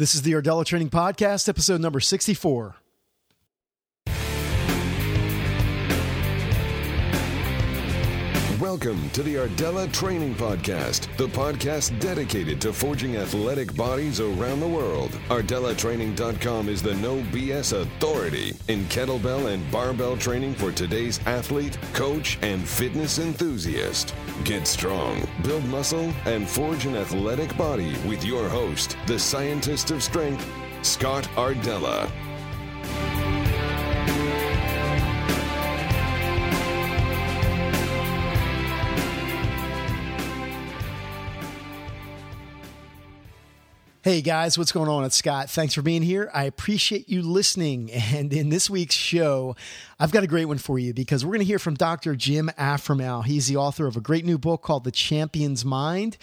This is the Ardella Training Podcast, episode number 64. Welcome to the Ardella Training Podcast, the podcast dedicated to forging athletic bodies around the world. ArdellaTraining.com is the no BS authority in kettlebell and barbell training for today's athlete, coach, and fitness enthusiast. Get strong, build muscle, and forge an athletic body with your host, the scientist of strength, Scott Ardella. Hey guys, what's going on? It's Scott. Thanks for being here. I appreciate you listening. And in this week's show, I've got a great one for you because we're going to hear from Dr. Jim Afremow. He's the author of a great new book called The Champion's Mind.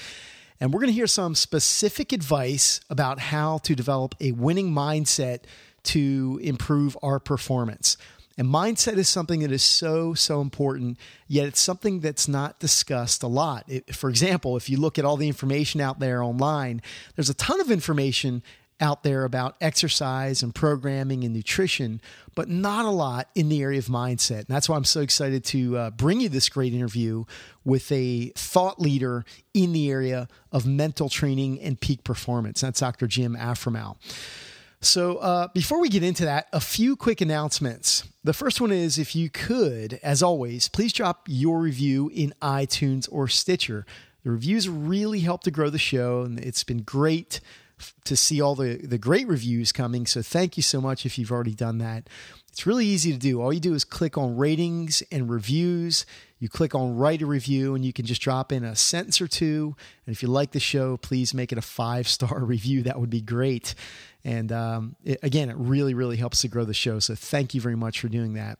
And we're going to hear some specific advice about how to develop a winning mindset to improve our performance. And mindset is something that is so, so important, yet it's something that's not discussed a lot. It, for example, if you look at all the information out there online, there's a ton of information out there about exercise and programming and nutrition, but not a lot in the area of mindset. And that's why I'm so excited to uh, bring you this great interview with a thought leader in the area of mental training and peak performance. That's Dr. Jim Afremow. So, uh, before we get into that, a few quick announcements. The first one is if you could, as always, please drop your review in iTunes or Stitcher. The reviews really help to grow the show, and it's been great to see all the, the great reviews coming. So, thank you so much if you've already done that. It's really easy to do. All you do is click on ratings and reviews. You click on write a review, and you can just drop in a sentence or two. And if you like the show, please make it a five star review. That would be great. And um, it, again, it really, really helps to grow the show. So thank you very much for doing that.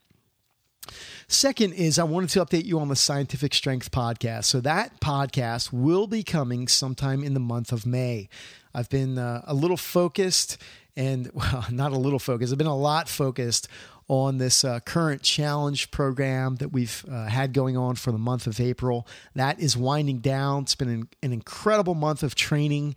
Second is I wanted to update you on the Scientific Strength podcast. So that podcast will be coming sometime in the month of May. I've been uh, a little focused and well, not a little focused. I've been a lot focused on this uh, current challenge program that we've uh, had going on for the month of April. That is winding down. It's been an, an incredible month of training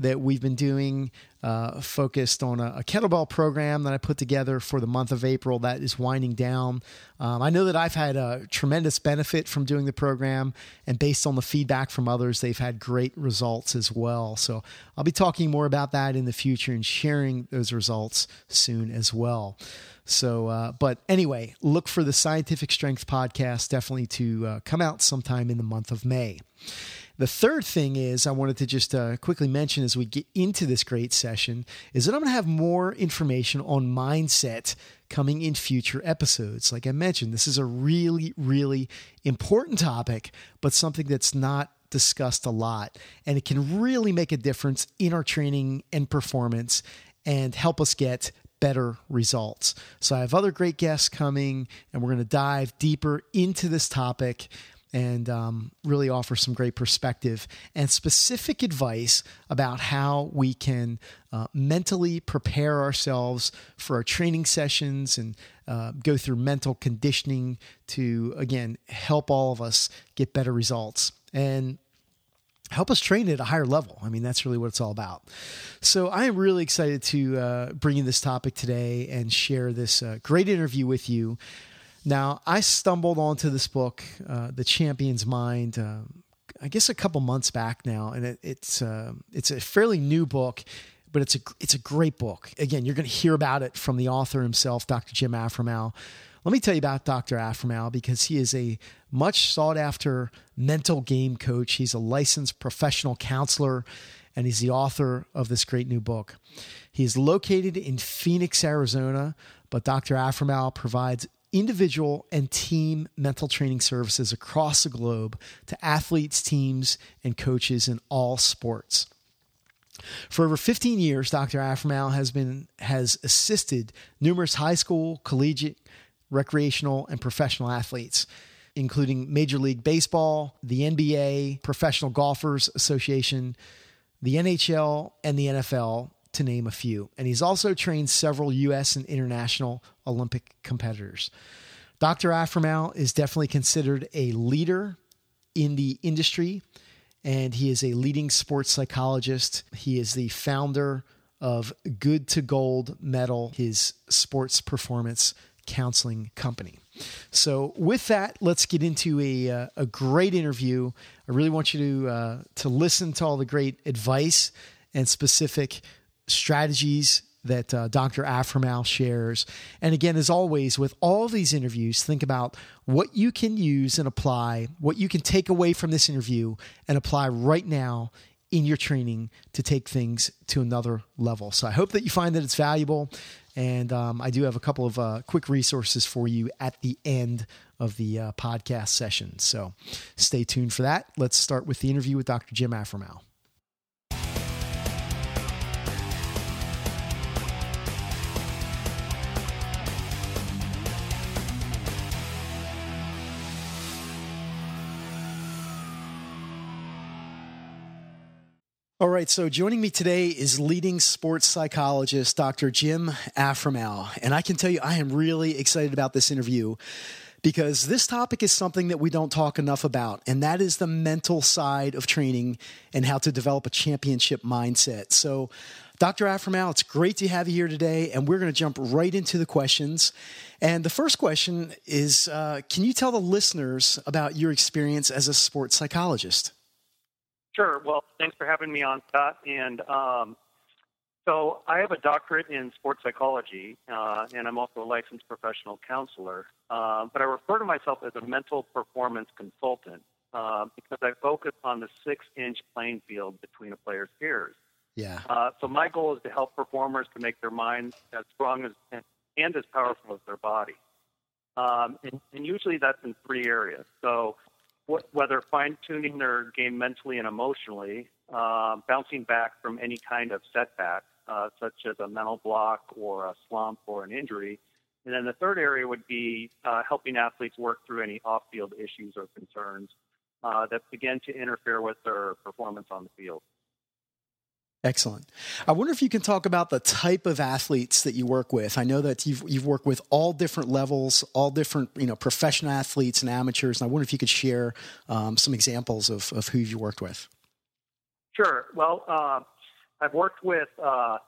that we've been doing, uh, focused on a, a, kettlebell program that I put together for the month of April that is winding down. Um, I know that I've had a tremendous benefit from doing the program, and based on the feedback from others, they've had great results as well. So I'll be talking more about that in the future and sharing those results soon as well. So, uh, but anyway, look for the Scientific Strength podcast definitely to uh, come out sometime in the month of May. The third thing is I wanted to just uh, quickly mention as we get into this great session is that I'm going to have more information on mindset coming in future episodes. Like I mentioned, this is a really, really important topic, but something that's not discussed a lot. And it can really make a difference in our training and performance and help us get better results. So I have other great guests coming, and we're going to dive deeper into this topic and um, really offer some great perspective and specific advice about how we can uh, mentally prepare ourselves for our training sessions and uh, go through mental conditioning to, again, help all of us get better results. And help us train at a higher level. I mean, that's really what it's all about. So I am really excited to uh, bring you this topic today and share this uh, great interview with you. Now, I stumbled onto this book, uh, The Champion's Mind, uh, I guess a couple months back now, and it, it's uh, it's a fairly new book, but it's a it's a great book. Again, you're going to hear about it from the author himself, Dr. Jim Afremow. Let me tell you about Dr. Afremow because he is a much sought after mental game coach. He's a licensed professional counselor and he's the author of this great new book. He is located in Phoenix, Arizona, but Dr. Afremow provides individual and team mental training services across the globe to athletes, teams, and coaches in all sports. For over 15 years, Dr. Afremow has been has assisted numerous high school, collegiate, recreational, and professional athletes, including Major League Baseball, the NBA, Professional Golfers Association, the NHL, and the NFL, to name a few. And he's also trained several U.S. and international Olympic competitors. Dr. Afremow is definitely considered a leader in the industry, and he is a leading sports psychologist. He is the founder of Good to Gold Medal, his sports performance counseling company. So, with that, let's get into a, uh, a great interview. I really want you to uh, to listen to all the great advice and specific strategies that uh, Dr. Afremow shares. And again, as always, with all these interviews, think about what you can use and apply, what you can take away from this interview and apply right now in your training to take things to another level. So I hope that you find that it's valuable. And um, I do have a couple of uh, quick resources for you at the end of the uh, podcast session. So stay tuned for that. Let's start with the interview with Dr. Jim Afremow. All right, so joining me today is leading sports psychologist Dr. Jim Afremow. And I can tell you, I am really excited about this interview because this topic is something that we don't talk enough about, and that is the mental side of training and how to develop a championship mindset. So, Dr. Afremow, it's great to have you here today, and we're going to jump right into the questions. And the first question is uh, Can you tell the listeners about your experience as a sports psychologist? Sure. Well, thanks for having me on, Scott. And um, so I have a doctorate in sports psychology, uh, and I'm also a licensed professional counselor. Uh, but I refer to myself as a mental performance consultant uh, because I focus on the six-inch playing field between a player's ears. Yeah. Uh, so my goal is to help performers to make their minds as strong as and, and as powerful as their body. Um, and, and usually that's in three areas. So whether fine tuning their game mentally and emotionally, uh, bouncing back from any kind of setback, uh, such as a mental block or a slump or an injury. And then the third area would be uh, helping athletes work through any off field issues or concerns uh, that begin to interfere with their performance on the field. Excellent. I wonder if you can talk about the type of athletes that you work with. I know that you've you've worked with all different levels, all different you know professional athletes and amateurs. And I wonder if you could share um, some examples of of who you've worked with. Sure. Well, uh, I've worked with uh,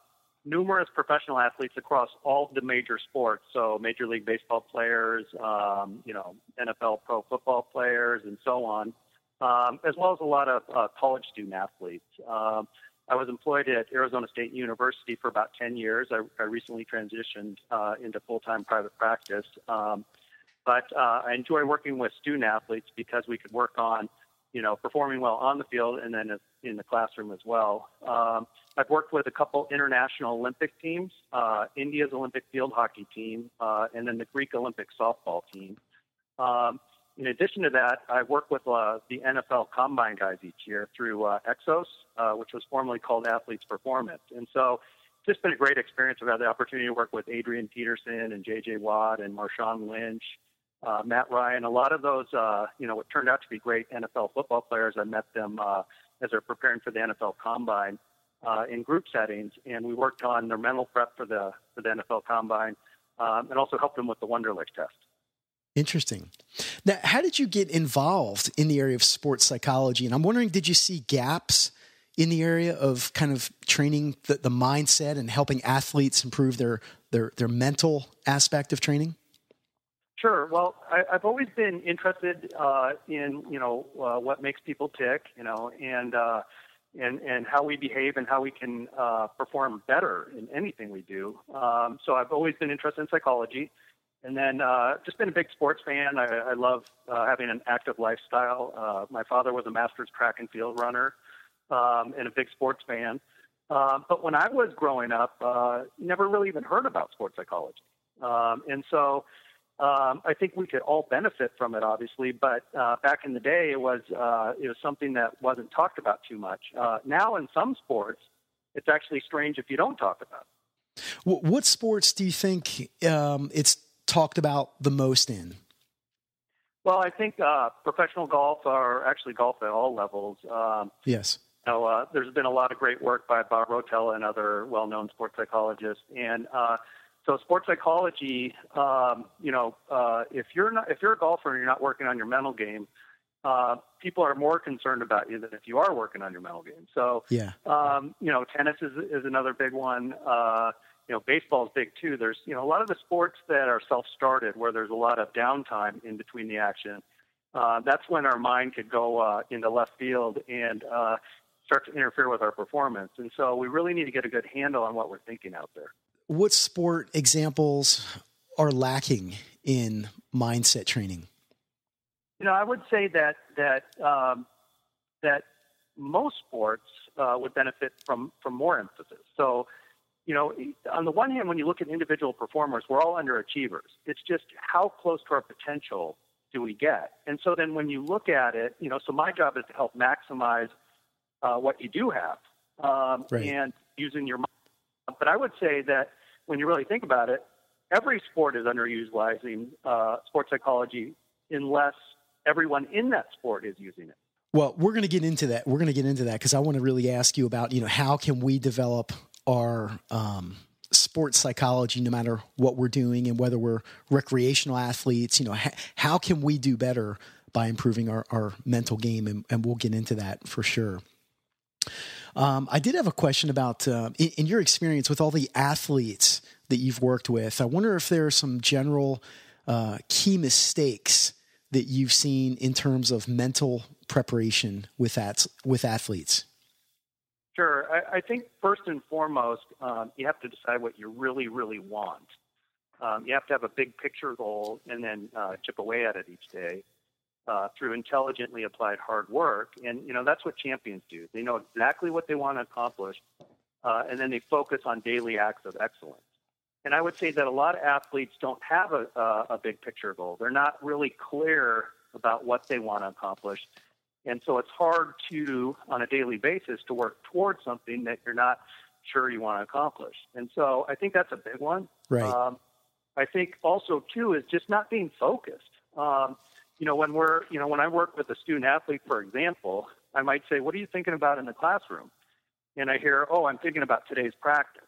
numerous professional athletes across all the major sports. So Major League Baseball players, um, you know, NFL pro football players, and so on, um, as well as a lot of uh, college student athletes. I was employed at Arizona State University for about 10 years. I, I recently transitioned uh, into full time private practice. Um, but uh, I enjoy working with student athletes because we could work on, you know, performing well on the field and then in the classroom as well. Um, I've worked with a couple international Olympic teams, uh, India's Olympic field hockey team, uh, and then the Greek Olympic softball team. Um, in addition to that, I work with uh, the NFL Combine guys each year through uh, Exos, uh, which was formerly called Athletes Performance. And so it's just been a great experience. I've had the opportunity to work with Adrian Peterson and J.J. Watt and Marshawn Lynch, uh, Matt Ryan. A lot of those, uh, you know, what turned out to be great NFL football players. I met them uh, as they're preparing for the NFL Combine in group settings, and we worked on their mental prep for the for the NFL Combine, um, and also helped them with the Wonderlic test. Interesting. Now, how did you get involved in the area of sports psychology? And I'm wondering, did you see gaps in the area of kind of training the, the mindset and helping athletes improve their, their, their mental aspect of training? Sure. Well, I, have always been interested uh, in you know uh, what makes people tick, you know, and uh, and and how we behave and how we can uh, perform better in anything we do. Um, so I've always been interested in psychology. And then uh, just been a big sports fan. I, I love uh, having an active lifestyle. Uh, my father was a master's track and field runner um, and a big sports fan. Uh, but when I was growing up, uh, never really even heard about sports psychology. Um, and so um, I think we could all benefit from it, obviously. But uh, back in the day, it was uh, it was something that wasn't talked about too much. Uh, now, in some sports, it's actually strange if you don't talk about. It. What sports do you think um, it's talked about the most in? Well, I think uh, professional golf or actually golf at all levels. Um, yes. You know, uh, there's been a lot of great work by Bob Rotella and other well-known sports psychologists, and uh, so sports psychology. Um, you know, uh, if you're not if you're a golfer and you're not working on your mental game, uh, people are more concerned about you than if you are working on your mental game. So, yeah, um, you know, tennis is is another big one. You know, baseball is big too. There's you know a lot of the sports that are self-started where there's a lot of downtime in between the action. Uh, that's when our mind could go uh, into left field and uh, start to interfere with our performance. And so we really need to get a good handle on what we're thinking out there. What sport examples are lacking in mindset training? You know, I would say that that um, that most sports uh, would benefit from from more emphasis. So, you know, on the one hand, when you look at individual performers, we're all underachievers. It's just how close to our potential do we get? And so then when you look at it, you know, so my job is to help maximize uh, what you do have um, right. and using your mind. But I would say that when you really think about it, every sport is underutilizing uh, sports psychology unless everyone in that sport is using it. Well, we're going to get into that. We're going to get into that because I want to really ask you about, you know, how can we develop our um, sports psychology, no matter what we're doing and whether we're recreational athletes, you know, ha- how can we do better by improving our, our mental game? And, and we'll get into that for sure. Um, I did have a question about uh, in, in, your experience with all the athletes that you've worked with. I wonder if there are some general uh, key mistakes that you've seen in terms of mental preparation with that with athletes. Sure. I, I think first and foremost, um, you have to decide what you really, really want. Um, you have to have a big picture goal and then uh, chip away at it each day uh, through intelligently applied hard work. And, you know, that's what champions do. They know exactly what they want to accomplish, uh, and then they focus on daily acts of excellence. And I would say that a lot of athletes don't have a, a, a big picture goal. They're not really clear about what they want to accomplish. And so it's hard to, on a daily basis, to work towards something that you're not sure you want to accomplish. And so I think that's a big one. Right. Um, I think also too is just not being focused. Um, you know, when we're, you know, when I work with a student athlete, for example, I might say, "What are you thinking about in the classroom?" And I hear, "Oh, I'm thinking about today's practice."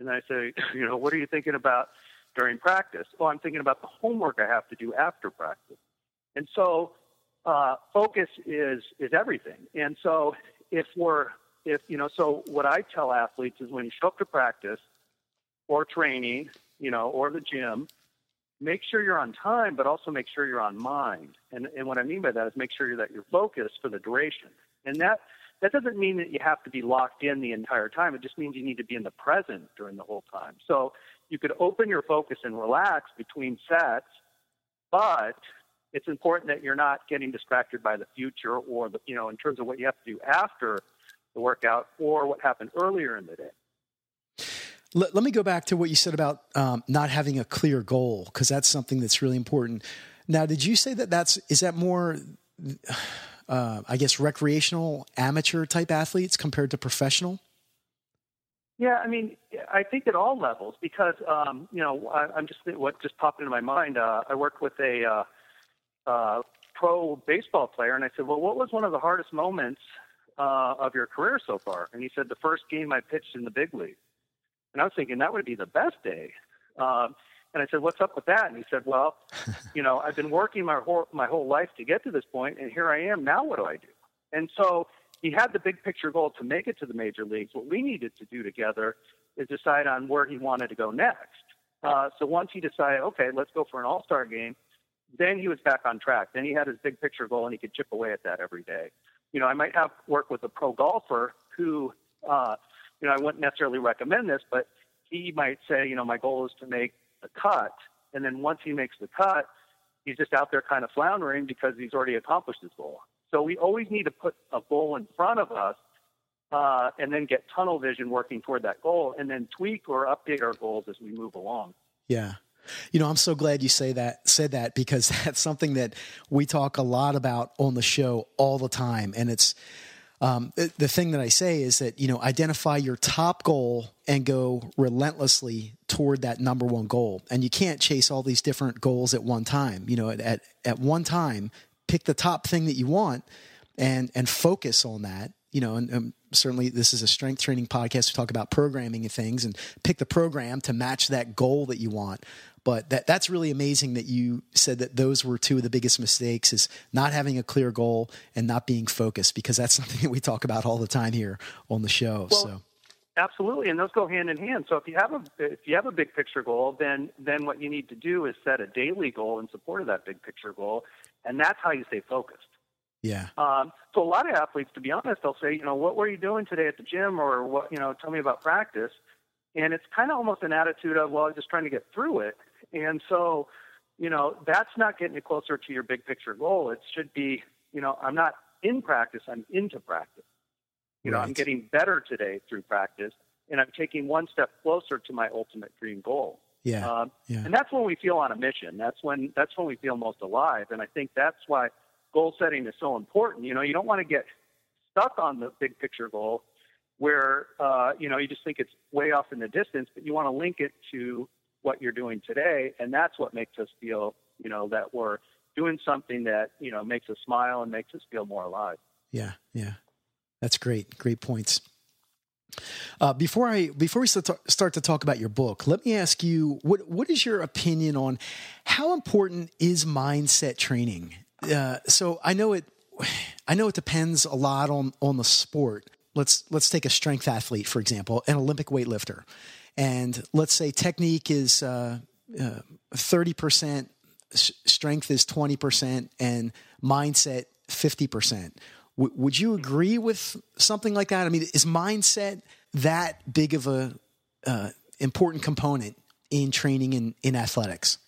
And I say, "You know, what are you thinking about during practice?" "Oh, I'm thinking about the homework I have to do after practice." And so, uh, focus is is everything. And so, if we're if you know, so what I tell athletes is when you show up to practice or training, you know, or the gym, make sure you're on time, but also make sure you're on mind. And, and what I mean by that is make sure that you're focused for the duration. And that, that doesn't mean that you have to be locked in the entire time. It just means you need to be in the present during the whole time. So you could open your focus and relax between sets, but it's important that you're not getting distracted by the future or the, you know, in terms of what you have to do after the workout or what happened earlier in the day. Let, let me go back to what you said about um, not having a clear goal because that's something that's really important. Now, did you say that that's is that more, uh, I guess, recreational amateur type athletes compared to professional? Yeah, I mean, I think at all levels because um, you know I, am just what just popped into my mind. Uh, I worked with a uh, uh, pro baseball player, and I said, "Well, what was one of the hardest moments uh, of your career so far?" And he said, "The first game I pitched in the big league." And I was thinking that would be the best day. Um, and I said, "What's up with that?" And he said, "Well, you know, I've been working my whole my whole life to get to this point, and here I am. Now, what do I do?" And so he had the big picture goal to make it to the major leagues. What we needed to do together is decide on where he wanted to go next. Uh, so once he decided, okay, let's go for an All Star game, then he was back on track. Then he had his big picture goal, and he could chip away at that every day. You know, I might have work with a pro golfer who uh, you know, I wouldn't necessarily recommend this, but he might say, you know, my goal is to make the cut. And then once he makes the cut, he's just out there kind of floundering because he's already accomplished his goal. So we always need to put a goal in front of us uh, and then get tunnel vision working toward that goal and then tweak or update our goals as we move along. Yeah. You know, I'm so glad you say that said that because that's something that we talk a lot about on the show all the time and it's um, the, thing that I say is that, you know, identify your top goal and go relentlessly toward that number one goal. And you can't chase all these different goals at one time. You know, at, at one time, pick the top thing that you want and, and focus on that you know, and, and, certainly this is a strength training podcast. We talk about programming and things, and pick the program to match that goal that you want. But that that's really amazing that you said that those were two of the biggest mistakes: is not having a clear goal and not being focused, because that's something that we talk about all the time here on the show. Well, so. Absolutely, and those go hand in hand. So if you have a if you have a big picture goal, then then what you need to do is set a daily goal in support of that big picture goal, and that's how you stay focused. Yeah. Um, so a lot of athletes, to be honest, they'll say, you know, what were you doing today at the gym, or what, you know, tell me about practice, and it's kind of almost an attitude of, well, I'm just trying to get through it, and so, you know, that's not getting you closer to your big picture goal. It should be, you know, I'm not in practice, I'm into practice. You know. I'm getting better today through practice, and I'm taking one step closer to my ultimate dream goal. Yeah. Um, yeah. And that's when we feel on a mission. That's when that's when we feel most alive. And I think that's why goal setting is so important. You know, you don't want to get stuck on the big picture goal where uh, you know you just think it's way off in the distance, but you want to link it to what you're doing today, and that's what makes us feel you know that we're doing something that you know makes us smile and makes us feel more alive. Yeah, yeah. That's great. Great points. Uh, before I before we start to talk about your book, let me ask you what what is your opinion on how important is mindset training? Uh, so I know it I know it depends a lot on on the sport. Let's let's take a strength athlete for example, an Olympic weightlifter, and let's say technique is uh, uh, thirty percent, strength is twenty percent, and mindset fifty percent W- would you agree with something like that? I mean, is mindset that big of a uh, important component in training in, in athletics?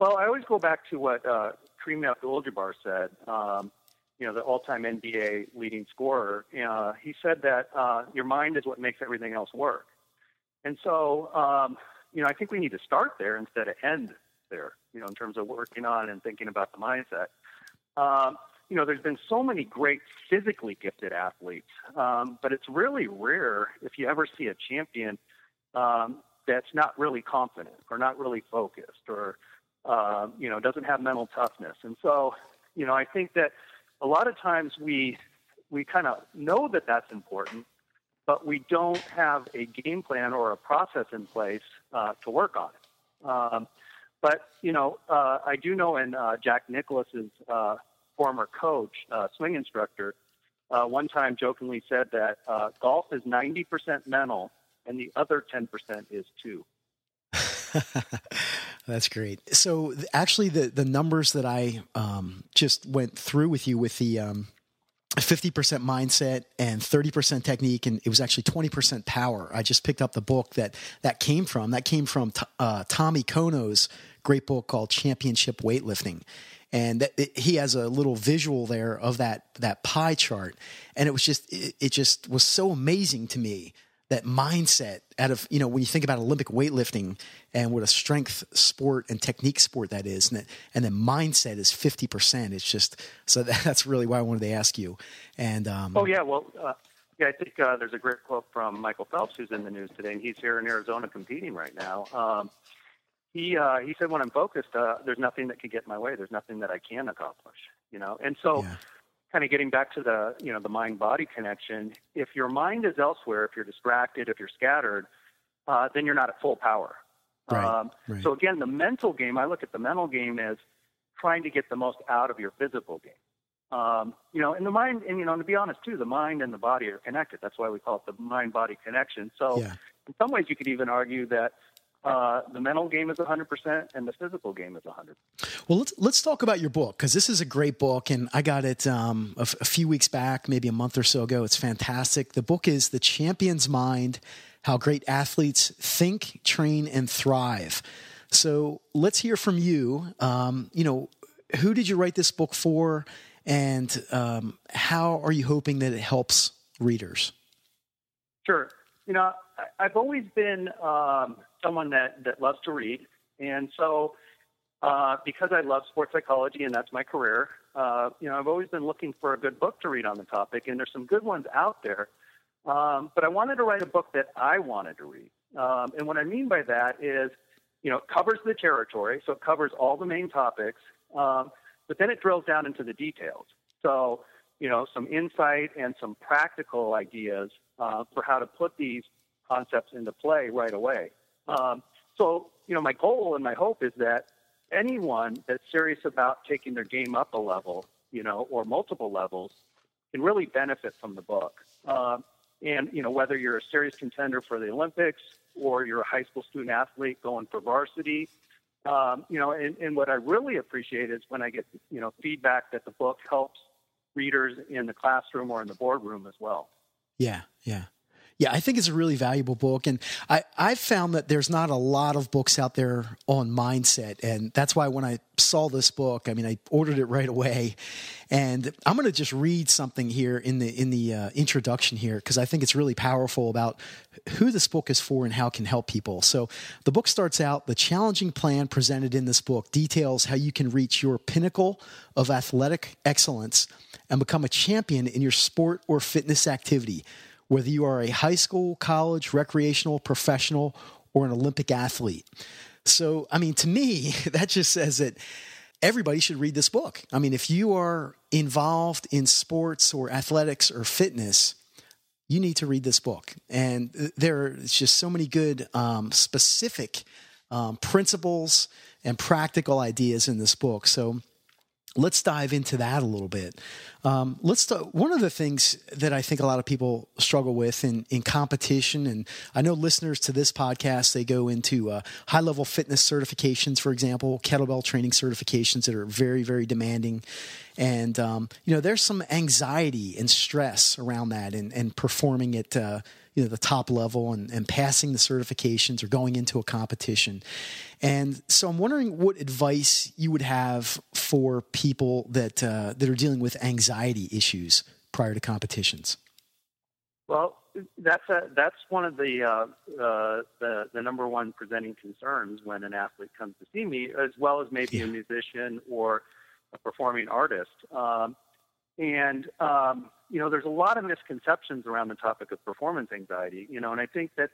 Well, I always go back to what uh, Kareem Abdul-Jabbar said. Um, you know, the all-time NBA leading scorer. Uh, he said that uh, your mind is what makes everything else work. And so, um, you know, I think we need to start there instead of end there. You know, in terms of working on and thinking about the mindset. Um, you know, there's been so many great physically gifted athletes, um, but it's really rare if you ever see a champion um, that's not really confident or not really focused or, uh, you know, doesn't have mental toughness. And so, you know, I think that a lot of times we we kind of know that that's important, but we don't have a game plan or a process in place uh, to work on it. Um, but you know, uh, I do know in uh, Jack Nicklaus's uh, former coach, uh, swing instructor, uh, one time jokingly said that golf is 90% mental and the other 10% is two. That's great. So actually, the the numbers that I um, just went through with you with the um, 50% mindset and 30% technique and it was actually 20% power. I just picked up the book that that came from that came from uh, tommy kono's great book called championship weightlifting. And that, it, he has a little visual there of that that pie chart. And it was just it, it, just was so amazing to me that mindset out of you know when you think about olympic weightlifting and what a strength sport and technique sport that is and, that, and then mindset is 50% it's just so that, that's really why i wanted to ask you and um, oh yeah well uh, yeah i think uh, there's a great quote from michael phelps who's in the news today and he's here in arizona competing right now um, he uh, he said when I'm focused, uh, there's nothing that can get in my way. There's nothing that I can accomplish. You know, and so. Yeah. Kind of getting back to the you know the mind body connection. If your mind is elsewhere, if you're distracted, if you're scattered, uh, then you're not at full power. Right, um, right. So again, the mental game. I look at the mental game as trying to get the most out of your physical game. Um, you know, and the mind, and you know, to be honest too, the mind and the body are connected. That's why we call it the mind-body connection. So, yeah. in some ways, you could even argue that uh, the mental game is 100% and the physical game is 100 well let's let's talk about your book because this is a great book and i got it um, a, f- a few weeks back maybe a month or so ago. It's fantastic. The book is the champion's mind how great athletes think train and thrive. So let's hear from you. Um, you know who did you write this book for and um, how are you hoping that it helps readers? Sure. You know i've always been um, someone that, that loves to read. And so, uh, because I love sports psychology and that's my career, uh, you know, I've always been looking for a good book to read on the topic, and there's some good ones out there. Um, but I wanted to write a book that I wanted to read. Um, and what I mean by that is, you know, it covers the territory, so it covers all the main topics, um, but then it drills down into the details. So, you know, some insight and some practical ideas uh, for how to put these concepts into play right away. Um, so, you know, my goal and my hope is that anyone that's serious about taking their game up a level, you know, or multiple levels, can really benefit from the book. Um, and you know, whether you're a serious contender for the Olympics or you're a high school student athlete going for varsity, um, you know, and, and what I really appreciate is when I get you know feedback that the book helps readers in the classroom or in the boardroom as well. Yeah, yeah. Yeah, I think it's a really valuable book. And I, I've found that there's not a lot of books out there on mindset. And that's why when I saw this book, I mean, I ordered it right away. And I'm going to just read something here in the, in the uh, introduction here, because I think it's really powerful about who this book is for and how it can help people. So the book starts out the challenging plan presented in this book details how you can reach your pinnacle of athletic excellence and become a champion in your sport or fitness activity whether you are a high school, college, recreational, professional, or an Olympic athlete. So, I mean, to me, that just says that everybody should read this book. I mean, if you are involved in sports or athletics or fitness, you need to read this book. And there's just so many good, um, specific um, principles and practical ideas in this book. So, let's dive into that a little bit. Um, let's one of the things that I think a lot of people struggle with in, in competition, and I know listeners to this podcast they go into uh, high level fitness certifications, for example, kettlebell training certifications that are very very demanding, and um, you know there's some anxiety and stress around that, and, and performing it. uh, you know the top level and, and passing the certifications or going into a competition. And so I'm wondering what advice you would have for people that uh, that are dealing with anxiety issues prior to competitions. Well, that's a, that's one of the, uh, uh, the the number one presenting concerns when an athlete comes to see me, as well as maybe yeah. a musician or a performing artist. Um, and um, you know, there's a lot of misconceptions around the topic of performance anxiety. You know, and I think that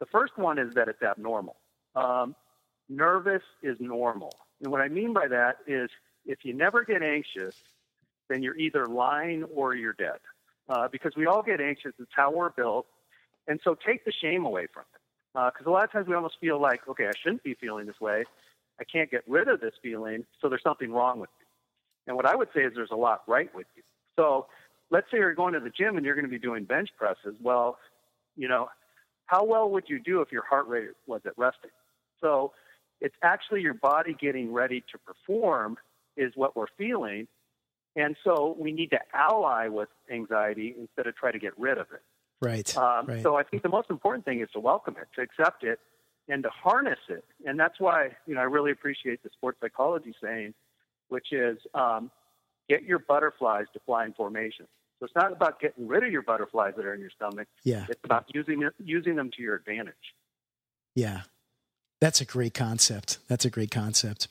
the first one is that it's abnormal. Um, nervous is normal, and what I mean by that is if you never get anxious, then you're either lying or you're dead. Uh, because we all get anxious. It's how we're built. And so take the shame away from it. Because uh, a lot of times we almost feel like, okay, I shouldn't be feeling this way. I can't get rid of this feeling, so there's something wrong with me. And what I would say is there's a lot right with you. So let's say you're going to the gym and you're going to be doing bench presses. Well, you know, how well would you do if your heart rate was at resting? So it's actually your body getting ready to perform is what we're feeling. And so we need to ally with anxiety instead of try to get rid of it. Right, um, right. So I think the most important thing is to welcome it, to accept it, and to harness it. And that's why you know I really appreciate the sports psychology saying, which is um, get your butterflies to fly in formation. So it's not about getting rid of your butterflies that are in your stomach. Yeah. It's about using it, using them to your advantage. Yeah. That's a great concept. That's a great concept.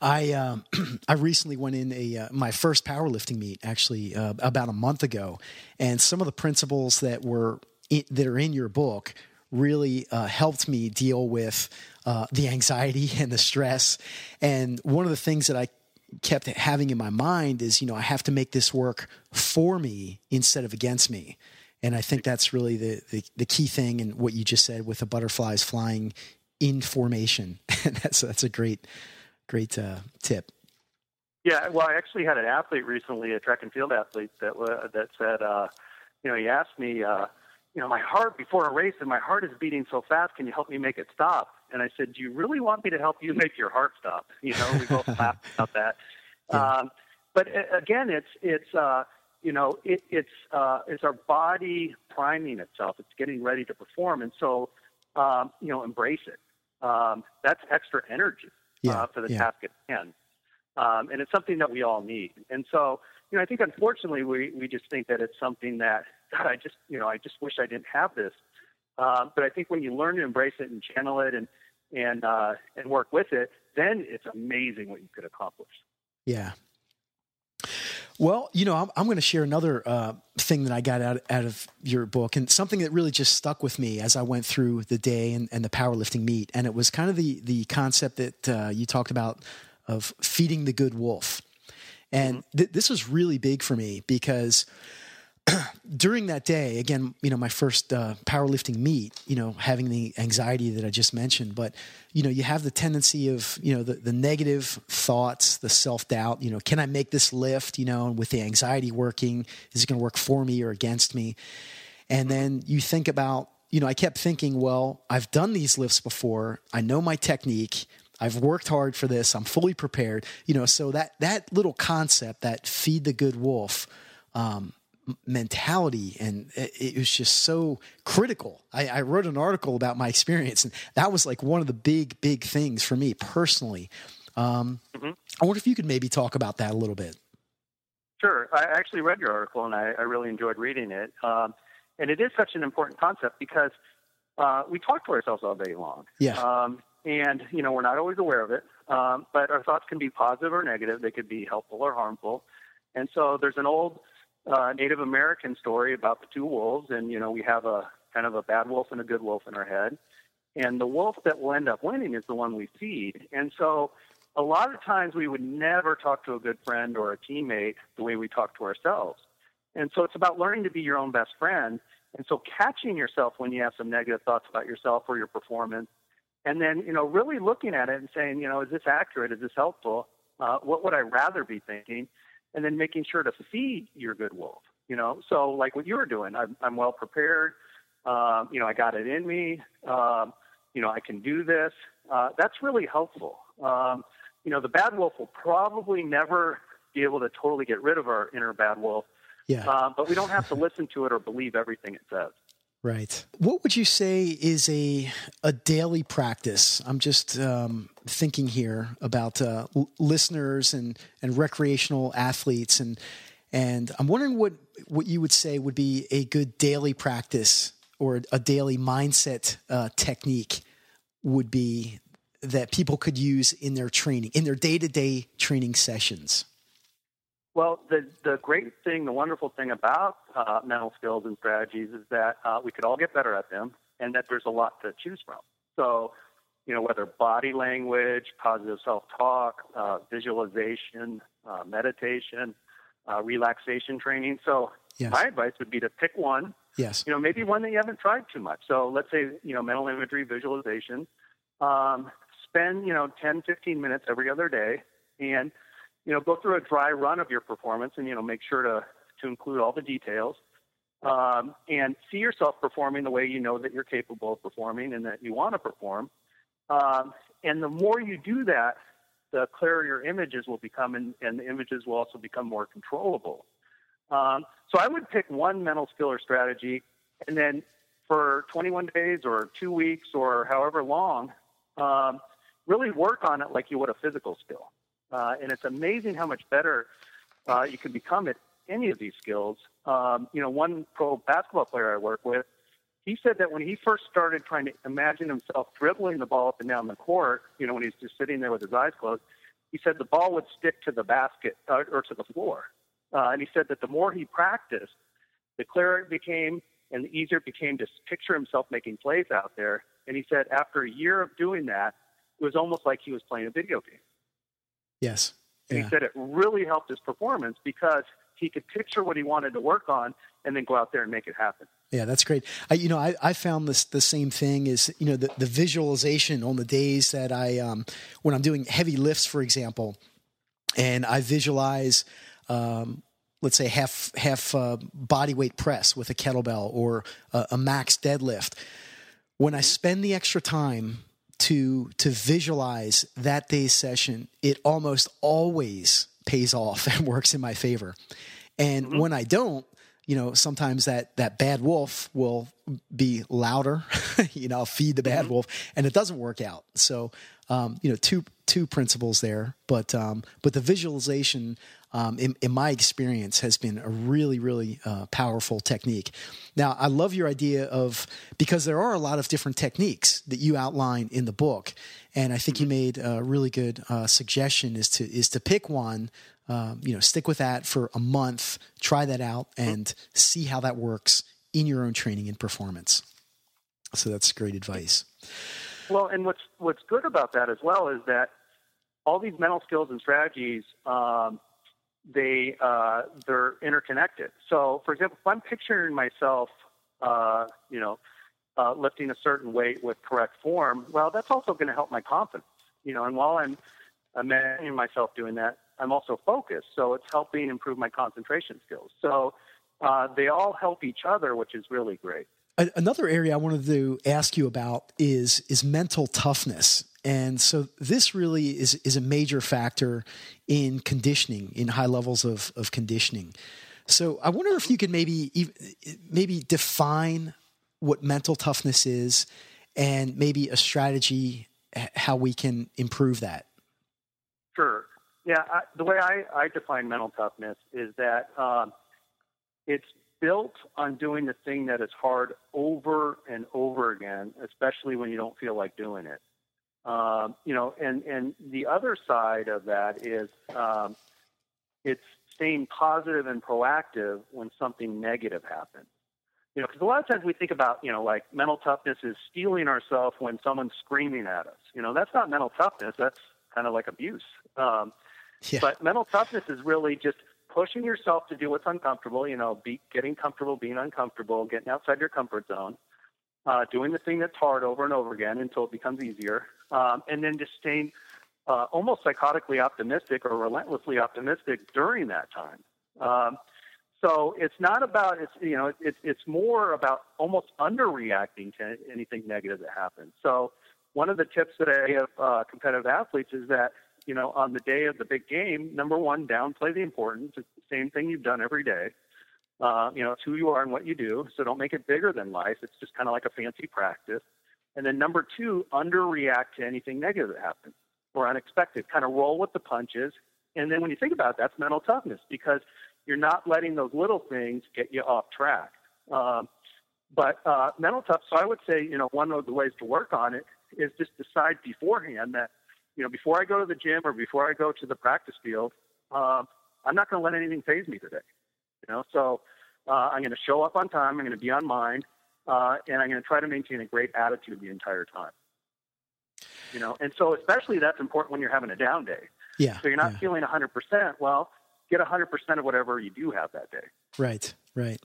I um, I recently went in a uh, my first powerlifting meet actually uh, about a month ago, and some of the principles that were in, that are in your book really uh, helped me deal with uh, the anxiety and the stress. And one of the things that I kept having in my mind is, you know, I have to make this work for me instead of against me. And I think that's really the, the, the key thing and what you just said with the butterflies flying in formation. that's, that's a great, great uh, tip. Yeah, well, I actually had an athlete recently, a track and field athlete, that that said, uh, you know, he asked me, uh, you know, my heart before a race and my heart is beating so fast. Can you help me make it stop? And I said, Do you really want me to help you make your heart stop? You know, we both laughed about that. Yeah. Um, but uh, again, it's it's uh, you know it, it's uh, it's our body priming itself. It's getting ready to perform, and so um, you know embrace it. Um, that's extra energy yeah. uh, for the yeah. task at hand, um, and it's something that we all need. And so you know I think unfortunately we we just think that it's something that God I just you know I just wish I didn't have this. Uh, but I think when you learn to embrace it and channel it and and uh, and work with it, then it's amazing what you could accomplish. Yeah. Well, you know, I'm, I'm going to share another uh, thing that I got out, out of your book and something that really just stuck with me as I went through the day and, and the powerlifting meet. And it was kind of the, the concept that uh, you talked about of feeding the good wolf. And th- this was really big for me because during that day, again, you know, my first uh, powerlifting meet, you know, having the anxiety that I just mentioned, but you know, you have the tendency of, you know, the, the negative thoughts, the self doubt, you know, can I make this lift? You know, and with the anxiety working, is it going to work for me or against me? And then you think about, you know, I kept thinking, well, I've done these lifts before. I know my technique. I've worked hard for this. I'm fully prepared. You know, so that that little concept, that feed the good wolf, um, mentality and it, was just so critical. I, I, wrote an article about my experience and that was like one of the big big things for me personally. Um, mm-hmm. i wonder if you could maybe talk about that a little bit. Sure. I actually read your article and i, I really enjoyed reading it. Um, and it is such an important concept because uh, we talk to ourselves all day long. Yeah. Um, and you know we're not always aware of it um, but our thoughts can be positive or negative. They could be helpful or harmful. And so there's an old uh, Native American story about the two wolves, and you know we have a kind of a bad wolf and a good wolf in our head, and the wolf that will end up winning is the one we feed. And so, a lot of times we would never talk to a good friend or a teammate the way we talk to ourselves. And so it's about learning to be your own best friend. And so catching yourself when you have some negative thoughts about yourself or your performance, and then you know really looking at it and saying, you know, is this accurate? Is this helpful? Uh, what would I rather be thinking? And then making sure to feed your good wolf. You know, so like what you were doing, I'm, I'm well prepared. Um, you know, I got it in me. Um, you know, I can do this. Uh, that's really helpful. Um, you know, the bad wolf will probably never be able to totally get rid of our inner bad wolf. Yeah. Uh, but we don't have to listen to it or believe everything it says. Right. What would you say is a a daily practice? I'm just um, thinking here about uh, l- listeners and and recreational athletes, and and I'm wondering what what you would say would be a good daily practice or a daily mindset uh, technique would be that people could use in their training in their day to day training sessions. Well, the the great thing, the wonderful thing about uh, mental skills and strategies is that uh, we could all get better at them, and that there's a lot to choose from. So, you know, whether body language, positive self-talk, uh, visualization, uh, meditation, uh, relaxation training. So, yes. my advice would be to pick one. Yes. You know, maybe one that you haven't tried too much. So, let's say you know, mental imagery, visualization. Um, spend you know 10, 15 minutes every other day, and you know, go through a dry run of your performance and, you know, make sure to, to include all the details. Um, and see yourself performing the way you know that you're capable of performing and that you want to perform. Um, and the more you do that, the clearer your images will become, and, and the images will also become more controllable. Um, so I would pick one mental skill or strategy, and then for 21 days or two weeks or however long, um, really work on it like you would a physical skill. Uh, and it's amazing how much better uh, you can become at any of these skills. Um, you know, one pro basketball player I work with, he said that when he first started trying to imagine himself dribbling the ball up and down the court, you know, when he's just sitting there with his eyes closed, he said the ball would stick to the basket uh, or to the floor. Uh, and he said that the more he practiced, the clearer it became and the easier it became to picture himself making plays out there. And he said after a year of doing that, it was almost like he was playing a video game. Yes. And yeah. he said it really helped his performance because he could picture what he wanted to work on and then go out there and make it happen. Yeah, that's great. I, you know, I, I found this the same thing is you know the, the visualization on the days that I um, when I'm doing heavy lifts, for example, and I visualize. Um, let's say half half uh, body weight press with a kettlebell or a, a max deadlift. When I spend the extra time to to visualize that day's session, it almost always pays off and works in my favor. And mm-hmm. when I don't, you know, sometimes that that bad wolf will be louder. you know, I'll feed the bad mm-hmm. wolf, and it doesn't work out. So, um, you know, two two principles there, but um, but the visualization um, in, in, my experience, has been a really, really uh, powerful technique. Now, I love your idea of because there are a lot of different techniques that you outline in the book, and I think you made a really good uh, suggestion is to is to pick one. Um, you know, stick with that for a month, try that out, and see how that works in your own training and performance. So that's great advice. Well, and what's what's good about that as well is that all these mental skills and strategies um, they uh, they're interconnected. So, for example, if I'm picturing myself, uh, you know, uh, lifting a certain weight with correct form, well, that's also going to help my confidence. You know, and while I'm imagining myself doing that, I'm also focused. So it's helping improve my concentration skills. So uh, they all help each other, which is really great. Another area I wanted to ask you about is is mental toughness. And so this really is, is a major factor in conditioning, in high levels of, of conditioning. So I wonder if you could maybe maybe define what mental toughness is and maybe a strategy how we can improve that. Sure. Yeah, I, the way I, I define mental toughness is that um, it's built on doing the thing that is hard over and over again, especially when you don't feel like doing it. Um, you know, and and the other side of that is um, it's staying positive and proactive when something negative happens. You know, because a lot of times we think about, you know, like mental toughness is steeling ourselves when someone's screaming at us. You know, that's not mental toughness. That's kind of like abuse. Um, yeah. But mental toughness is really just pushing yourself to do what's uncomfortable. You know, be getting comfortable, being uncomfortable, getting outside your comfort zone, uh, doing the thing that's hard over and over again until it becomes easier, um, and then just staying uh, almost psychotically optimistic or relentlessly optimistic during that time. Um, so it's not about it's you know it's it's more about almost underreacting to anything negative that happens. So one of the tips that I give uh, competitive athletes is that you know on the day of the big game, number one, downplay the importance. It's the same thing you've done every day. Uh, you know, it's who you are and what you do. So don't make it bigger than life. It's just kind of like a fancy practice. And then number two, underreact to anything negative that happens or unexpected. Kind of roll with the punches. And then when you think about it, that's mental toughness because you're not letting those little things get you off track. Um, but uh, mental tough. So I would say, you know, one of the ways to work on it is just decide beforehand that, you know, before I go to the gym or before I go to the practice field, um, I'm not going to let anything faze me today. You know, so uh, I'm going to show up on time. I'm going to be on mind, uh, and I'm going to try to maintain a great attitude the entire time. You know, and so especially that's important when you're having a down day. Yeah. So you're not yeah. feeling 100%. Well, get 100% of whatever you do have that day. Right, right.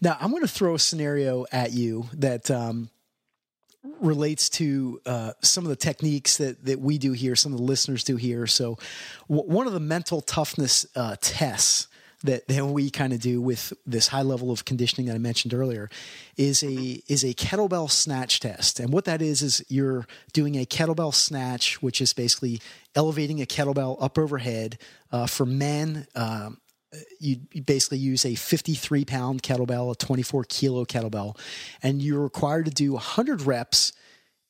Now, I'm going to throw a scenario at you that um, relates to uh, some of the techniques that, that we do here, some of the listeners do here. So, w- one of the mental toughness uh, tests that, we kind of do with this high level of conditioning that I mentioned earlier is a is a kettlebell snatch test. And what that is is you're doing a kettlebell snatch, which is basically elevating a kettlebell up overhead. Uh, for men, um, you, you basically use a 53 pound kettlebell, a 24 kilo kettlebell, and you're required to do 100 reps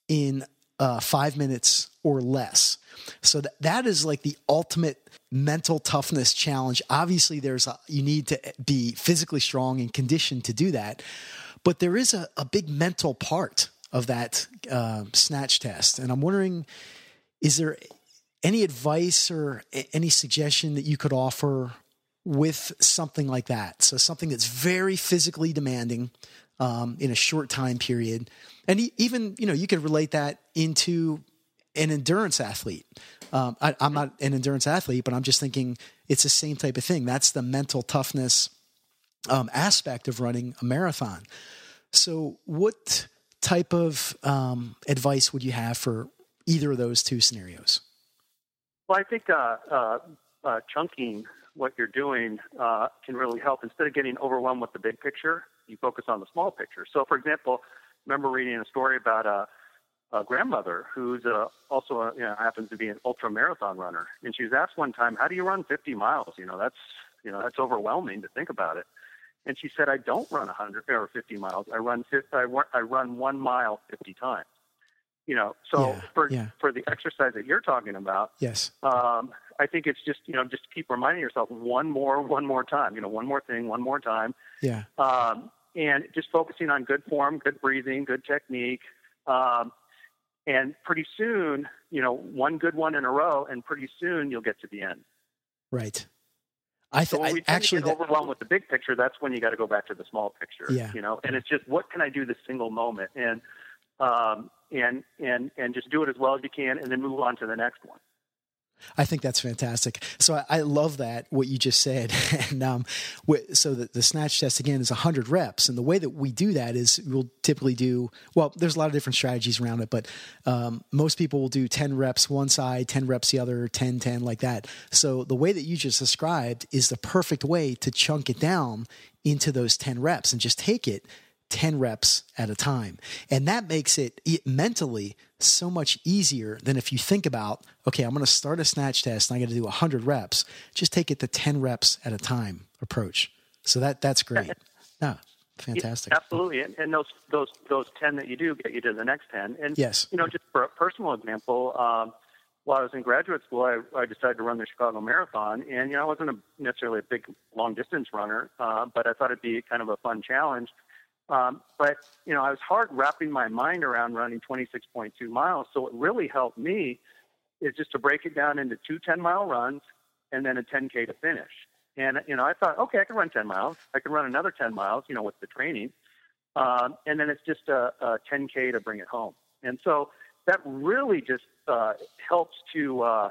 in uh, five minutes or less. So that, that is like the ultimate mental toughness challenge. Obviously, there's a, you need to be physically strong and conditioned to do that, but there is a, a big mental part of that uh, snatch test. And I'm wondering, is there any advice or any suggestion that you could offer with something like that? So something that's very physically demanding um, in a short time period, and even you know you could relate that into an endurance athlete. Um, I, am not an endurance athlete, but I'm just thinking it's the same type of thing. That's the mental toughness um, aspect of running a marathon. So, what type of um, advice would you have for either of those two scenarios? Well, I think uh, uh, uh, chunking what you're doing uh, can really help. Instead of getting overwhelmed with the big picture, you focus on the small picture. So, for example, remember reading a story about a, a grandmother who's a, also a, you know, happens to be an ultra marathon runner, and she was asked one time, "How do you run 50 miles? You know, that's you know that's overwhelming to think about it." And she said, "I don't run 100 or 50 miles. I run I, I run one mile 50 times." You know, so yeah, for yeah. for the exercise that you're talking about, yes, um, I think it's just you know just keep reminding yourself one more, one more time. You know, one more thing, one more time. Yeah. Um, and just focusing on good form, good breathing, good technique. Um, and pretty soon, you know, one good one in a row, and pretty soon you'll get to the end. Right. I, th- so when we actually get overwhelmed with the big picture. That's when you got to go back to the small picture. Yeah. You know, and it's just what can I do this single moment, and um, and and and just do it as well as you can, and then move on to the next one. I think that's fantastic. So I, I love that what you just said. and um, so the, the snatch test again is 100 reps, and the way that we do that is we'll typically do well. There's a lot of different strategies around it, but um, most people will do 10 reps one side, 10 reps the other, 10, 10 like that. So the way that you just described is the perfect way to chunk it down into those 10 reps and just take it 10 reps at a time. And that makes it, it mentally so much easier than if you think about, okay, I'm going to start a snatch test and I got to do 100 reps. Just take it to 10 reps at a time approach. So that that's great. Yeah, fantastic. Yeah, absolutely. And, and, those those those 10 that you do get you to the next 10. And yes. you know, just for a personal example, um, while I was in graduate school, I, I decided to run the Chicago Marathon, and you know, I wasn't a, necessarily a big long distance runner, uh, but I thought it'd be kind of a fun challenge. Um, but you know, I was hard wrapping my mind around running 26.2 miles. So what really helped me is just to break it down into two 10 mile runs and then a 10k to finish. And you know, I thought, okay, I can run 10 miles. I can run another 10 miles, you know, with the training, um, and then it's just a, a 10k to bring it home. And so that really just uh, helps to uh,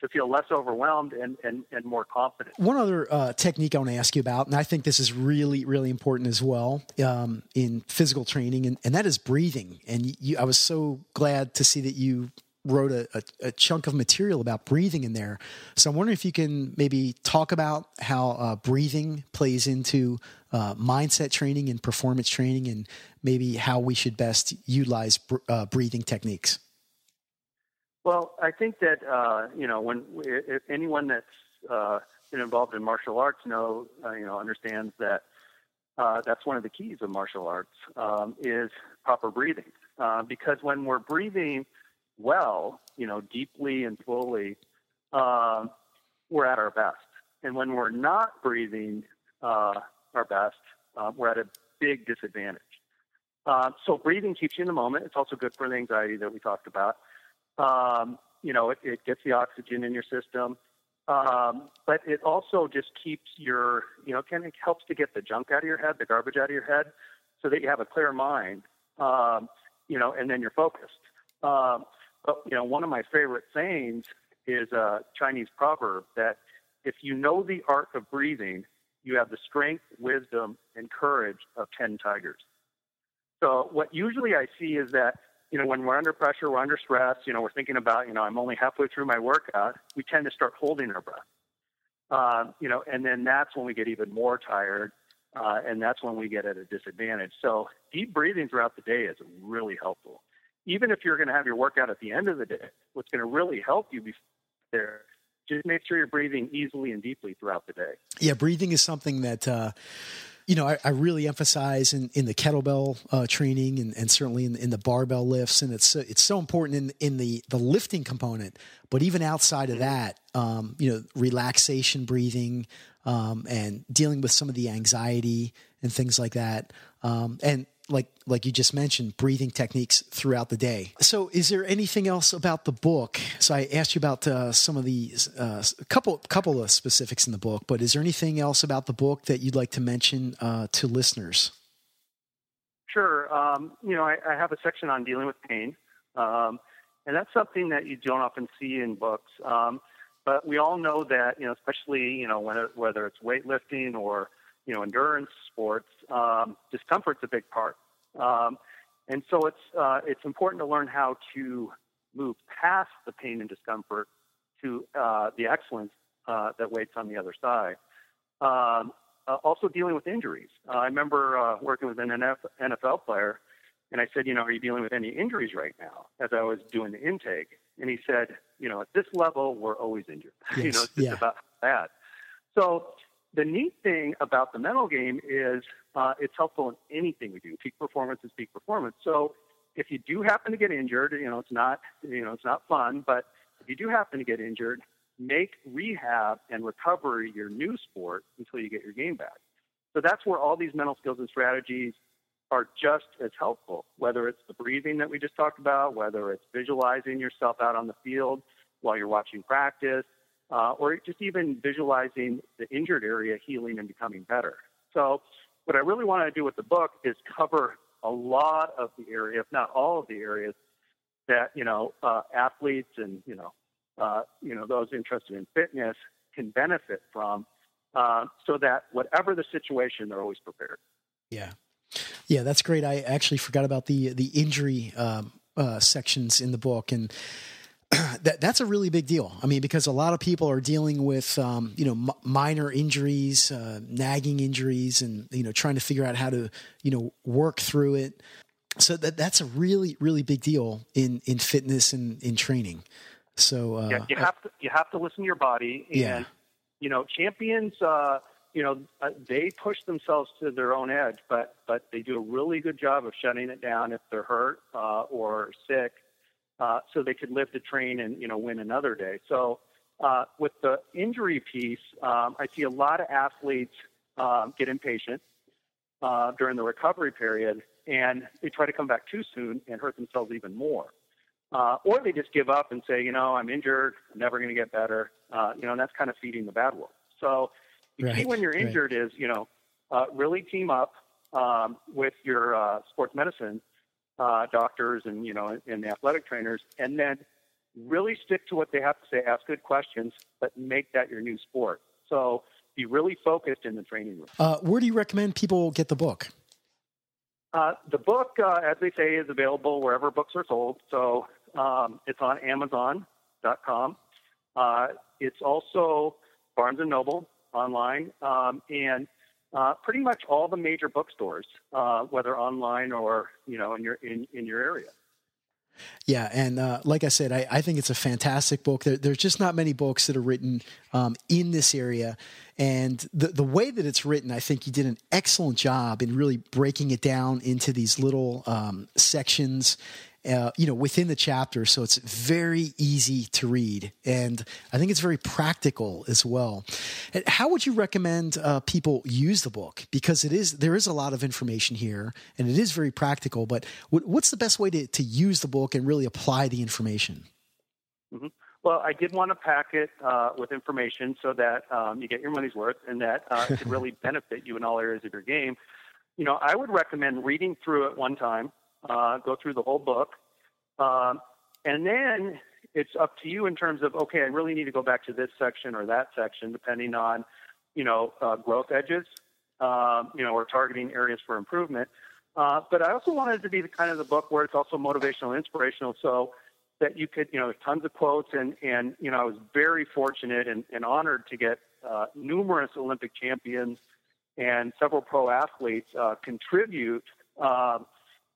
to feel less overwhelmed and, and, and more confident. One other uh, technique I want to ask you about, and I think this is really, really important as well um, in physical training, and, and that is breathing. And you, I was so glad to see that you wrote a, a, a, chunk of material about breathing in there. So I'm wondering if you can maybe talk about how uh, breathing plays into uh, mindset training and performance training, and maybe how we should best utilize br- uh, breathing techniques. Well, I think that uh, you know when if anyone that's uh, been involved in martial arts know uh, you know understands that uh, that's one of the keys of martial arts um, is proper breathing uh, because when we're breathing well, you know, deeply and fully, uh, we're at our best, and when we're not breathing uh, our best, uh, we're at a big disadvantage. Uh, so breathing keeps you in the moment. It's also good for the anxiety that we talked about. Um, you know, it, it, gets the oxygen in your system, um, but it also just keeps your, you know, kind of helps to get the junk out of your head, the garbage out of your head, so that you have a clear mind, um, you know, and then you're focused. Um, but you know, one of my favorite sayings is a Chinese proverb that if you know the art of breathing, you have the strength, wisdom, and courage of ten tigers. So what usually I see is that you know, when we're under pressure, we're under stress, you know, we're thinking about, you know, I'm only halfway through my workout, we tend to start holding our breath. Um, you know, and then that's when we get even more tired, uh, and that's when we get at a disadvantage. So deep breathing throughout the day is really helpful. Even if you're going to have your workout at the end of the day, what's going to really help you be there just make sure you're breathing easily and deeply throughout the day. Yeah, breathing is something that uh, you know, I, I, really emphasize in, in the kettlebell uh, training and, and certainly in, in, the barbell lifts, and it's it's so important in in the the lifting component. But even outside of that, um, you know, relaxation, breathing, um, and dealing with some of the anxiety and things like that. Um, and like like you just mentioned, breathing techniques throughout the day. So, is there anything else about the book? So, I asked you about uh, some of these, uh, a couple couple of specifics in the book, but is there anything else about the book that you'd like to mention uh, to listeners? Sure. Um, you know, I, I, have a section on dealing with pain, um, and that's something that you don't often see in books. Um, but we all know that, you know, especially you know, whether it's weightlifting or you know, endurance sports, um, discomfort's a big part. Um, and so it's uh, it's important to learn how to move past the pain and discomfort to uh, the excellence uh, that waits on the other side. Um, uh, also dealing with injuries. Uh, I remember uh, working with an NFL player, and I said, you know, are you dealing with any injuries right now? As I was doing the intake, and he said, you know, at this level, we're always injured. Yes. you know, it's just yeah. about that. So the neat thing about the mental game is uh, it's helpful in anything we do. Peak performance is peak performance. So if you do happen to get injured, you know it's not you know it's not fun, but if you do happen to get injured, make rehab and recovery your new sport until you get your game back. So that's where all these mental skills and strategies are just as helpful, whether it's the breathing that we just talked about, whether it's visualizing yourself out on the field while you're watching practice, uh, or just even visualizing the injured area healing and becoming better. So, what I really want to do with the book is cover a lot of the area, if not all of the areas that you know uh, athletes and you know uh, you know those interested in fitness can benefit from, uh, so that whatever the situation, they're always prepared. Yeah, yeah, that's great. I actually forgot about the the injury um, uh, sections in the book, and that that's a really big deal. I mean, because a lot of people are dealing with um, you know m- minor injuries, uh, nagging injuries, and you know trying to figure out how to you know work through it. So that that's a really really big deal in in fitness and in training. So uh, yeah, you have to you have to listen to your body, and Yeah. you know champions. Uh, you know uh, they push themselves to their own edge, but but they do a really good job of shutting it down if they're hurt uh, or sick, uh, so they could live to train and you know win another day. So uh, with the injury piece, um, I see a lot of athletes um, get impatient uh, during the recovery period, and they try to come back too soon and hurt themselves even more. Uh, or they just give up and say, you know, I'm injured, I'm never going to get better. Uh, you know, and that's kind of feeding the bad wolf. So the key when you're right. injured is, you know, uh, really team up um, with your uh, sports medicine uh, doctors and you know and the athletic trainers, and then really stick to what they have to say. Ask good questions, but make that your new sport. So be really focused in the training room. uh, where do you recommend people get the book? Uh, the book, uh, as they say, is available wherever books are sold. So um, it's on Amazon.com. Uh, it's also Barnes and Noble online, um, and uh, pretty much all the major bookstores, uh, whether online or you know in your in, in your area. Yeah, and uh, like I said, I, I think it's a fantastic book. There, there's just not many books that are written um, in this area, and the the way that it's written, I think you did an excellent job in really breaking it down into these little um, sections. Uh, you know, within the chapter, so it's very easy to read, and I think it's very practical as well. And How would you recommend uh, people use the book? Because it is there is a lot of information here, and it is very practical. But what, what's the best way to, to use the book and really apply the information? Well, I did want to pack it uh, with information so that um, you get your money's worth and that uh, it could really benefit you in all areas of your game. You know, I would recommend reading through it one time, uh, go through the whole book, um, and then it's up to you in terms of okay, I really need to go back to this section or that section, depending on you know uh, growth edges, um, you know, or targeting areas for improvement. Uh, but I also wanted it to be the kind of the book where it's also motivational, and inspirational. So that you could, you know, there's tons of quotes, and and you know, I was very fortunate and, and honored to get uh, numerous Olympic champions and several pro athletes uh, contribute, um,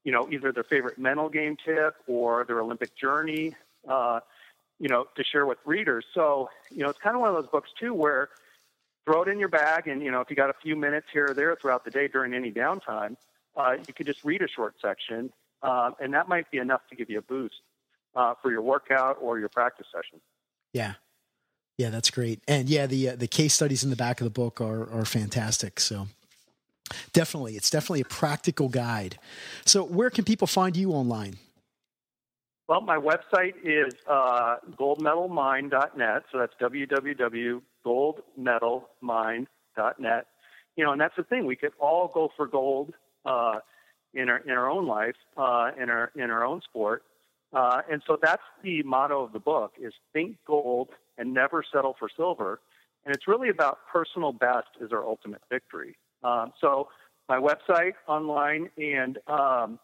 you know, either their favorite mental game tip or their Olympic journey, uh, you know, to share with readers. So, you know, it's kind of one of those books too where throw it in your bag, and you know, if you got a few minutes here or there throughout the day during any downtime, uh, you could just read a short section, um, and that might be enough to give you a boost uh, for your workout or your practice session. Yeah, yeah, that's great. And yeah, the uh, the case studies in the back of the book are are fantastic. So definitely, it's definitely a practical guide. So where can people find you online? Well, my website is uh. So that's www.goldmedalmind.net. You know, and that's the thing. We could all go for gold uh, in our in our own life, uh, in our in our own sport. Uh, and so that's the motto of the book: is think gold and never settle for silver. And it's really about personal best is our ultimate victory. Um, so my website online and um,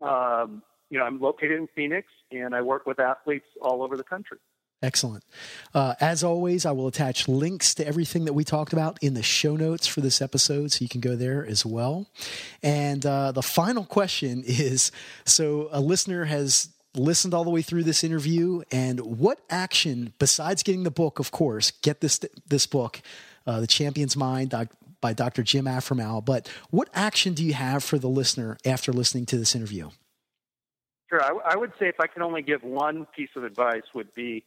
um, you know, I'm located in Phoenix and I work with athletes all over the country. Excellent. Uh, as always, I will attach links to everything that we talked about in the show notes for this episode, so you can go there as well. And uh, the final question is so a listener has listened all the way through this interview, and what action, besides getting the book, of course, get this, this book, uh, The Champion's Mind by Dr. Jim Afremow, but what action do you have for the listener after listening to this interview? Sure. I, I would say if I could only give one piece of advice would be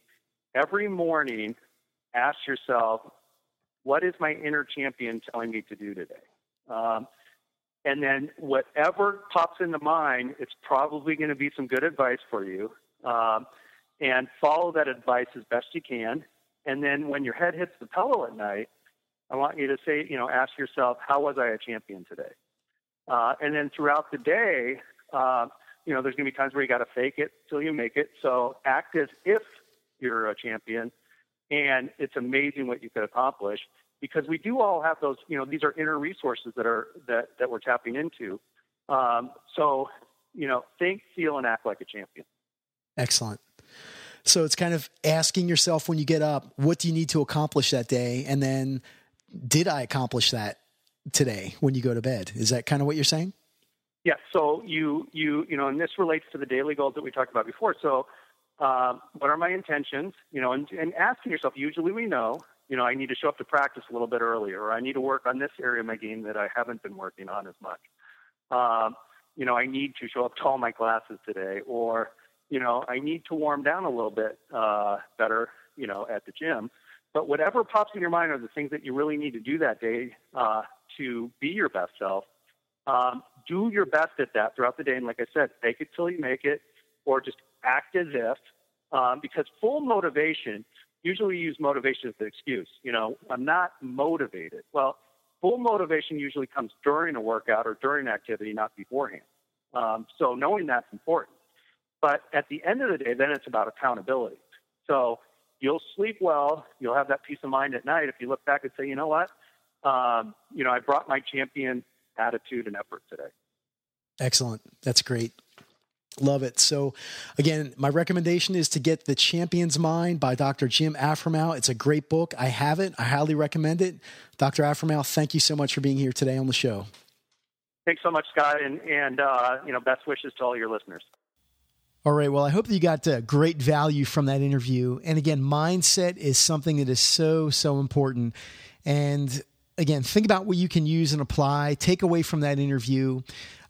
every morning ask yourself, what is my inner champion telling me to do today? Um, and then whatever pops into mind, it's probably going to be some good advice for you. Um, and follow that advice as best you can. And then when your head hits the pillow at night, I want you to say, you know, ask yourself, how was I a champion today? Uh, and then throughout the day, uh, you know, there's going to be times where you got to fake it till you make it. So act as if you're a champion, and it's amazing what you could accomplish because we do all have those. You know, these are inner resources that are that that we're tapping into. Um, so, you know, think, feel, and act like a champion. Excellent. So it's kind of asking yourself when you get up, what do you need to accomplish that day? And then, did I accomplish that today when you go to bed? Is that kind of what you're saying? Yeah. So you you you know, and this relates to the daily goals that we talked about before. So, uh, what are my intentions? You know, and, and asking yourself. Usually, we know. You know, I need to show up to practice a little bit earlier, or I need to work on this area of my game that I haven't been working on as much. Um, you know, I need to show up to all my classes today, or you know, I need to warm down a little bit uh, better, you know, at the gym. But whatever pops in your mind are the things that you really need to do that day uh, to be your best self. Um, do your best at that throughout the day. And like I said, fake it till you make it, or just act as if. Um, because full motivation, usually use motivation as the excuse. You know, I'm not motivated. Well, full motivation usually comes during a workout or during activity, not beforehand. Um, so knowing that's important. But at the end of the day, then it's about accountability. So you'll sleep well. You'll have that peace of mind at night if you look back and say, you know what? Um, you know, I brought my champion attitude and effort today. Excellent. That's great. Love it. So, again, my recommendation is to get The Champion's Mind by Dr. Jim Afremow. It's a great book. I have it. I highly recommend it. Dr. Afremow, thank you so much for being here today on the show. Thanks so much, Scott, and and uh, you know, best wishes to all your listeners. All right. Well, I hope that you got uh, great value from that interview. And again, mindset is something that is so, so important. And again, think about what you can use and apply, take away from that interview.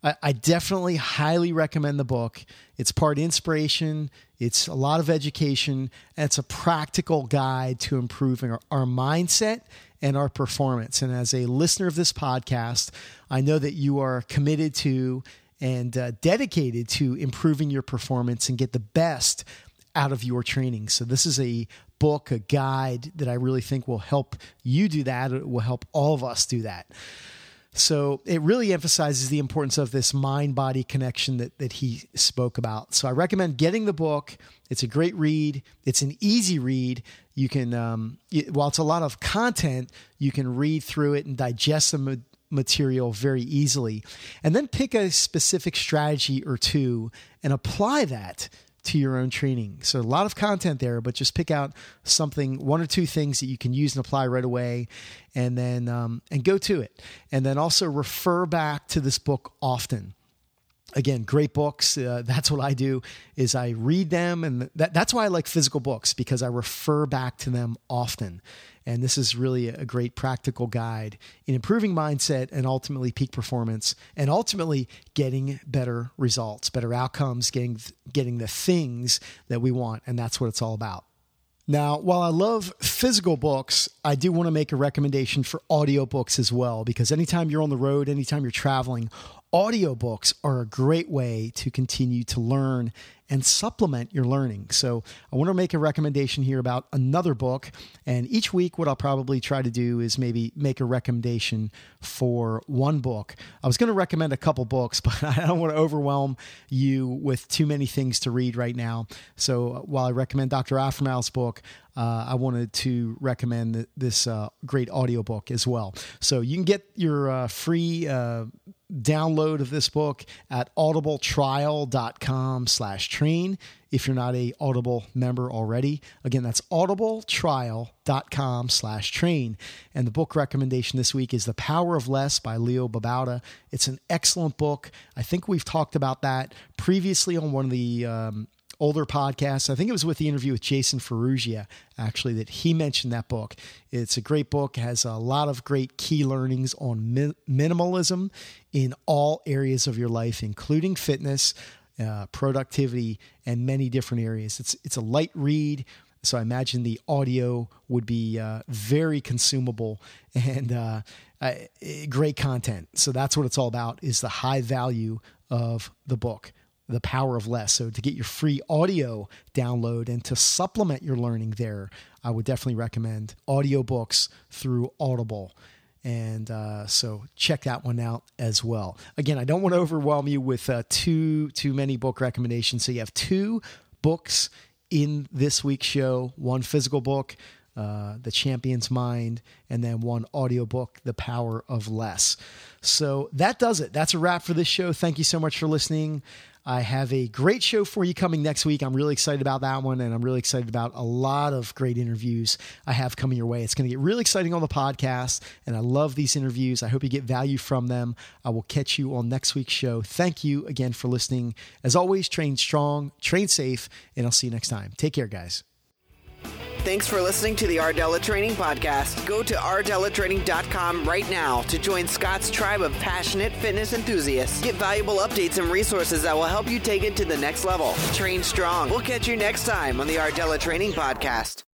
I, I definitely highly recommend the book. It's part inspiration, it's a lot of education, and it's a practical guide to improving our, our mindset and our performance. And as a listener of this podcast, I know that you are committed to and uh, dedicated to improving your performance and get the best out of your training. So, this is a book, a guide that I really think will help you do that. It will help all of us do that. So it really emphasizes the importance of this mind body connection that, that he spoke about. So I recommend getting the book. It's a great read. It's an easy read. You can, um, while it's a lot of content, you can read through it and digest the material very easily. And then pick a specific strategy or two and apply that to your own training. So a lot of content there, but just pick out something, one or two things that you can use and apply right away, and then um, and go to it. And then also refer back to this book often. Again, great books. Uh, that's what I do is I read them, and that, that's why I like physical books because I refer back to them often. And this is really a great practical guide in improving mindset and ultimately peak performance and ultimately getting better results, better outcomes, getting, getting the things that we want. And that's what it's all about. Now, while I love physical books, I do want to make a recommendation for audiobooks as well, because anytime you're on the road, anytime you're traveling, audiobooks are a great way to continue to learn and supplement your learning. So, I want to make a recommendation here about another book. And each week, what I'll probably try to do is maybe make a recommendation for one book. I was going to recommend a couple books, but I don't want to overwhelm you with too many things to read right now. So, while I recommend Dr. Afremow's book, uh, I wanted to recommend this uh, great audiobook as well. So you can get your uh, free uh, download of this book at audibletrial.com slash train if you're not a audible member already. Again that's audibletrial.com slash train and the book recommendation this week is the power of less by leo babauta. It's an excellent book. I think we've talked about that previously on one of the um, older podcasts. I think it was with the interview with Jason Ferruggia, actually, that he mentioned that book. It's a great book, has a lot of great key learnings on mi- minimalism in all areas of your life, including fitness, uh, productivity, and many different areas. It's, it's a light read. So I imagine the audio would be uh, very consumable and uh, uh, great content. So that's what it's all about is the high value of the book the power of less. So to get your free audio download and to supplement your learning there, I would definitely recommend audiobooks through Audible. And uh, so check that one out as well. Again, I don't want to overwhelm you with uh, too too many book recommendations. So you have two books in this week's show one physical book, uh, The Champion's Mind, and then one audiobook, The Power of Less. So that does it. That's a wrap for this show. Thank you so much for listening. I have a great show for you coming next week. I'm really excited about that one, and I'm really excited about a lot of great interviews I have coming your way. It's going to get really exciting on the podcast, and I love these interviews. I hope you get value from them. I will catch you on next week's show. Thank you again for listening. As always, train strong, train safe, and I'll see you next time. Take care, guys. Thanks for listening to the Rdella Training Podcast. Go to rdellatraining.com right now to join Scott's tribe of passionate fitness enthusiasts. Get valuable updates and resources that will help you take it to the next level. Train strong. We'll catch you next time on the Rdella Training Podcast.